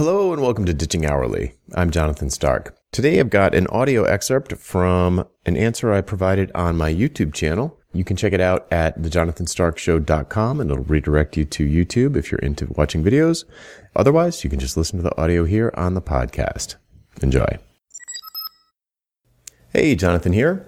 Hello and welcome to Ditching Hourly. I'm Jonathan Stark. Today I've got an audio excerpt from an answer I provided on my YouTube channel. You can check it out at thejonathanstarkshow.com and it'll redirect you to YouTube if you're into watching videos. Otherwise, you can just listen to the audio here on the podcast. Enjoy. Hey, Jonathan here.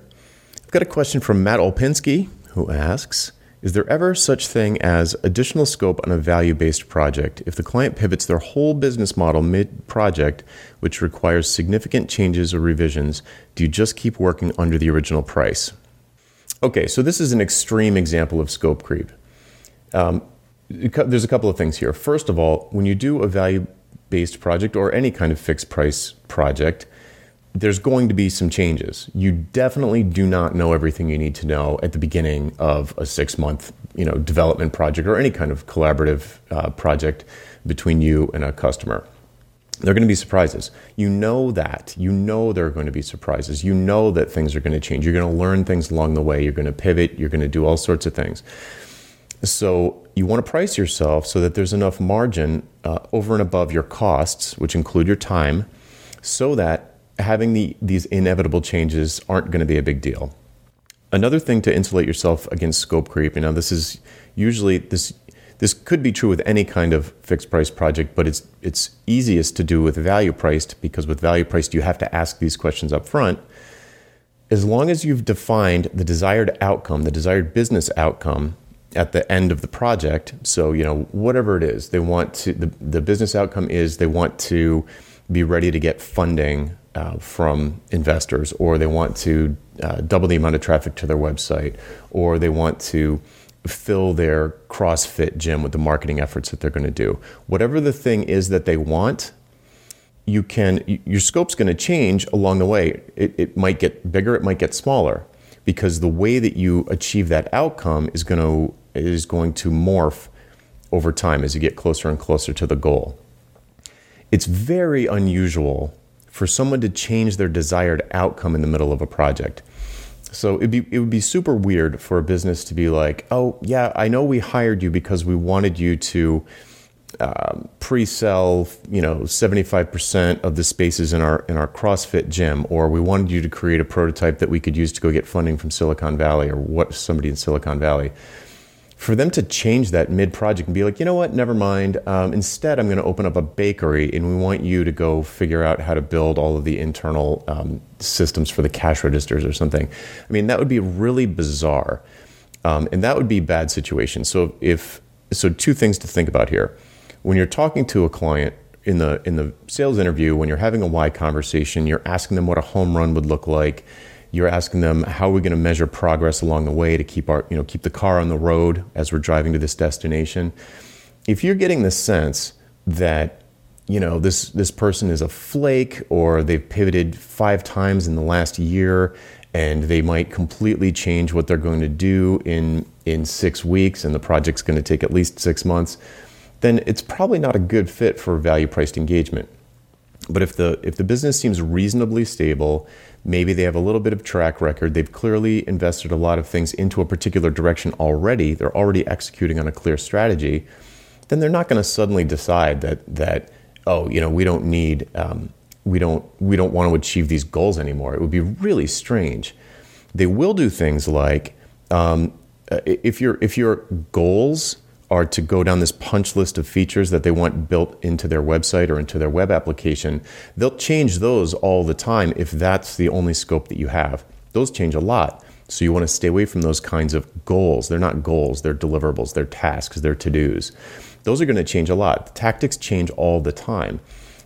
I've got a question from Matt Olpinski who asks, is there ever such thing as additional scope on a value based project if the client pivots their whole business model mid project, which requires significant changes or revisions? Do you just keep working under the original price? Okay, so this is an extreme example of scope creep. Um, there's a couple of things here. First of all, when you do a value based project or any kind of fixed price project, there's going to be some changes. You definitely do not know everything you need to know at the beginning of a six month you know, development project or any kind of collaborative uh, project between you and a customer. There are going to be surprises. You know that. You know there are going to be surprises. You know that things are going to change. You're going to learn things along the way. You're going to pivot. You're going to do all sorts of things. So you want to price yourself so that there's enough margin uh, over and above your costs, which include your time, so that having the, these inevitable changes aren't going to be a big deal. Another thing to insulate yourself against scope creep, you know, this is usually this this could be true with any kind of fixed price project, but it's it's easiest to do with value priced because with value priced you have to ask these questions up front. As long as you've defined the desired outcome, the desired business outcome at the end of the project, so you know whatever it is, they want to the, the business outcome is they want to be ready to get funding uh, from investors, or they want to uh, double the amount of traffic to their website, or they want to fill their CrossFit gym with the marketing efforts that they're going to do. Whatever the thing is that they want, you can your scope's going to change along the way. It, it might get bigger, it might get smaller, because the way that you achieve that outcome is going to is going to morph over time as you get closer and closer to the goal. It's very unusual for someone to change their desired outcome in the middle of a project. So it'd be it would be super weird for a business to be like, oh yeah, I know we hired you because we wanted you to um, pre-sell, you know, seventy-five percent of the spaces in our in our CrossFit gym, or we wanted you to create a prototype that we could use to go get funding from Silicon Valley or what somebody in Silicon Valley for them to change that mid project and be like, you know what, never mind. Um, instead, I'm going to open up a bakery and we want you to go figure out how to build all of the internal um, systems for the cash registers or something. I mean, that would be really bizarre. Um, and that would be bad situation. So, if so, two things to think about here. When you're talking to a client in the in the sales interview, when you're having a why conversation, you're asking them what a home run would look like you're asking them how are we going to measure progress along the way to keep our, you know, keep the car on the road as we're driving to this destination. If you're getting the sense that you know this this person is a flake or they've pivoted five times in the last year and they might completely change what they're going to do in in 6 weeks and the project's going to take at least 6 months then it's probably not a good fit for value priced engagement but if the if the business seems reasonably stable Maybe they have a little bit of track record. They've clearly invested a lot of things into a particular direction already. They're already executing on a clear strategy. Then they're not going to suddenly decide that that oh you know we don't need um, we don't we don't want to achieve these goals anymore. It would be really strange. They will do things like um, if your if your goals are to go down this punch list of features that they want built into their website or into their web application, they'll change those all the time if that's the only scope that you have. Those change a lot. So you want to stay away from those kinds of goals. They're not goals, they're deliverables, they're tasks, they're to dos. Those are going to change a lot. The tactics change all the time.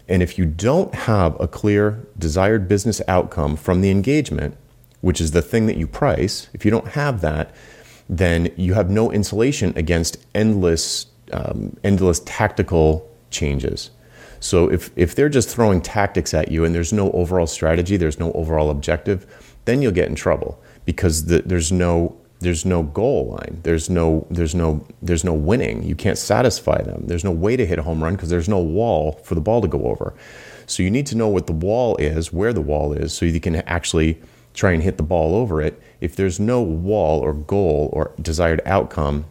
And if you don't have a clear desired business outcome from the engagement, which is the thing that you price, if you don't have that, then you have no insulation against endless, um, endless tactical changes. So if, if they're just throwing tactics at you and there's no overall strategy, there's no overall objective, then you'll get in trouble because the, there's no there's no goal line. There's no there's no there's no winning. You can't satisfy them. There's no way to hit a home run because there's no wall for the ball to go over. So you need to know what the wall is, where the wall is, so you can actually try and hit the ball over it. If there's no wall or goal or desired outcome,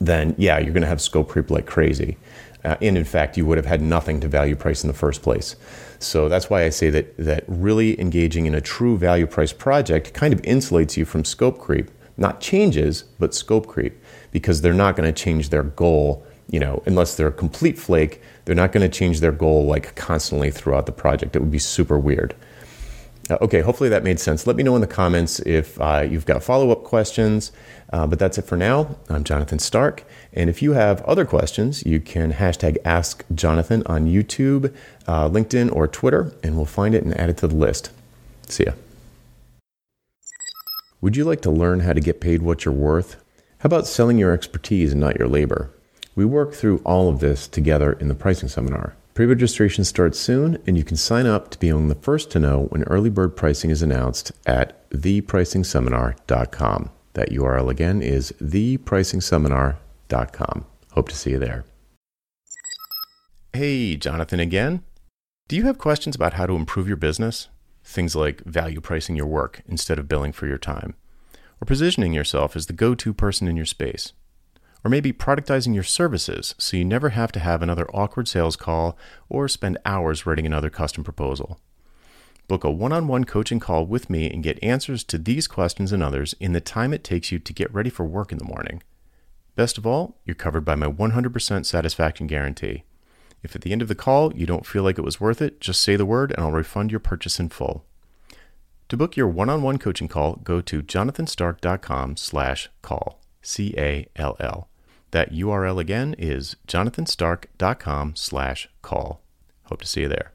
then yeah, you're going to have scope creep like crazy. Uh, and in fact, you would have had nothing to value price in the first place. So that's why I say that, that really engaging in a true value price project kind of insulates you from scope creep. Not changes, but scope creep, because they're not going to change their goal, you know, unless they're a complete flake, they're not going to change their goal like constantly throughout the project. It would be super weird. Uh, okay, hopefully that made sense. Let me know in the comments if uh, you've got follow up questions. Uh, but that's it for now. I'm Jonathan Stark. And if you have other questions, you can hashtag Ask Jonathan on YouTube, uh, LinkedIn, or Twitter, and we'll find it and add it to the list. See ya. Would you like to learn how to get paid what you're worth? How about selling your expertise and not your labor? We work through all of this together in the pricing seminar. Pre-registration starts soon, and you can sign up to be among the first to know when early bird pricing is announced at thepricingseminar.com. That URL again is thepricingseminar.com. Hope to see you there. Hey, Jonathan again. Do you have questions about how to improve your business? Things like value pricing your work instead of billing for your time, or positioning yourself as the go to person in your space, or maybe productizing your services so you never have to have another awkward sales call or spend hours writing another custom proposal. Book a one on one coaching call with me and get answers to these questions and others in the time it takes you to get ready for work in the morning. Best of all, you're covered by my 100% satisfaction guarantee. If at the end of the call you don't feel like it was worth it, just say the word and I'll refund your purchase in full. To book your one-on-one coaching call, go to jonathanstark.com slash call, C-A-L-L. That URL again is jonathanstark.com slash call. Hope to see you there.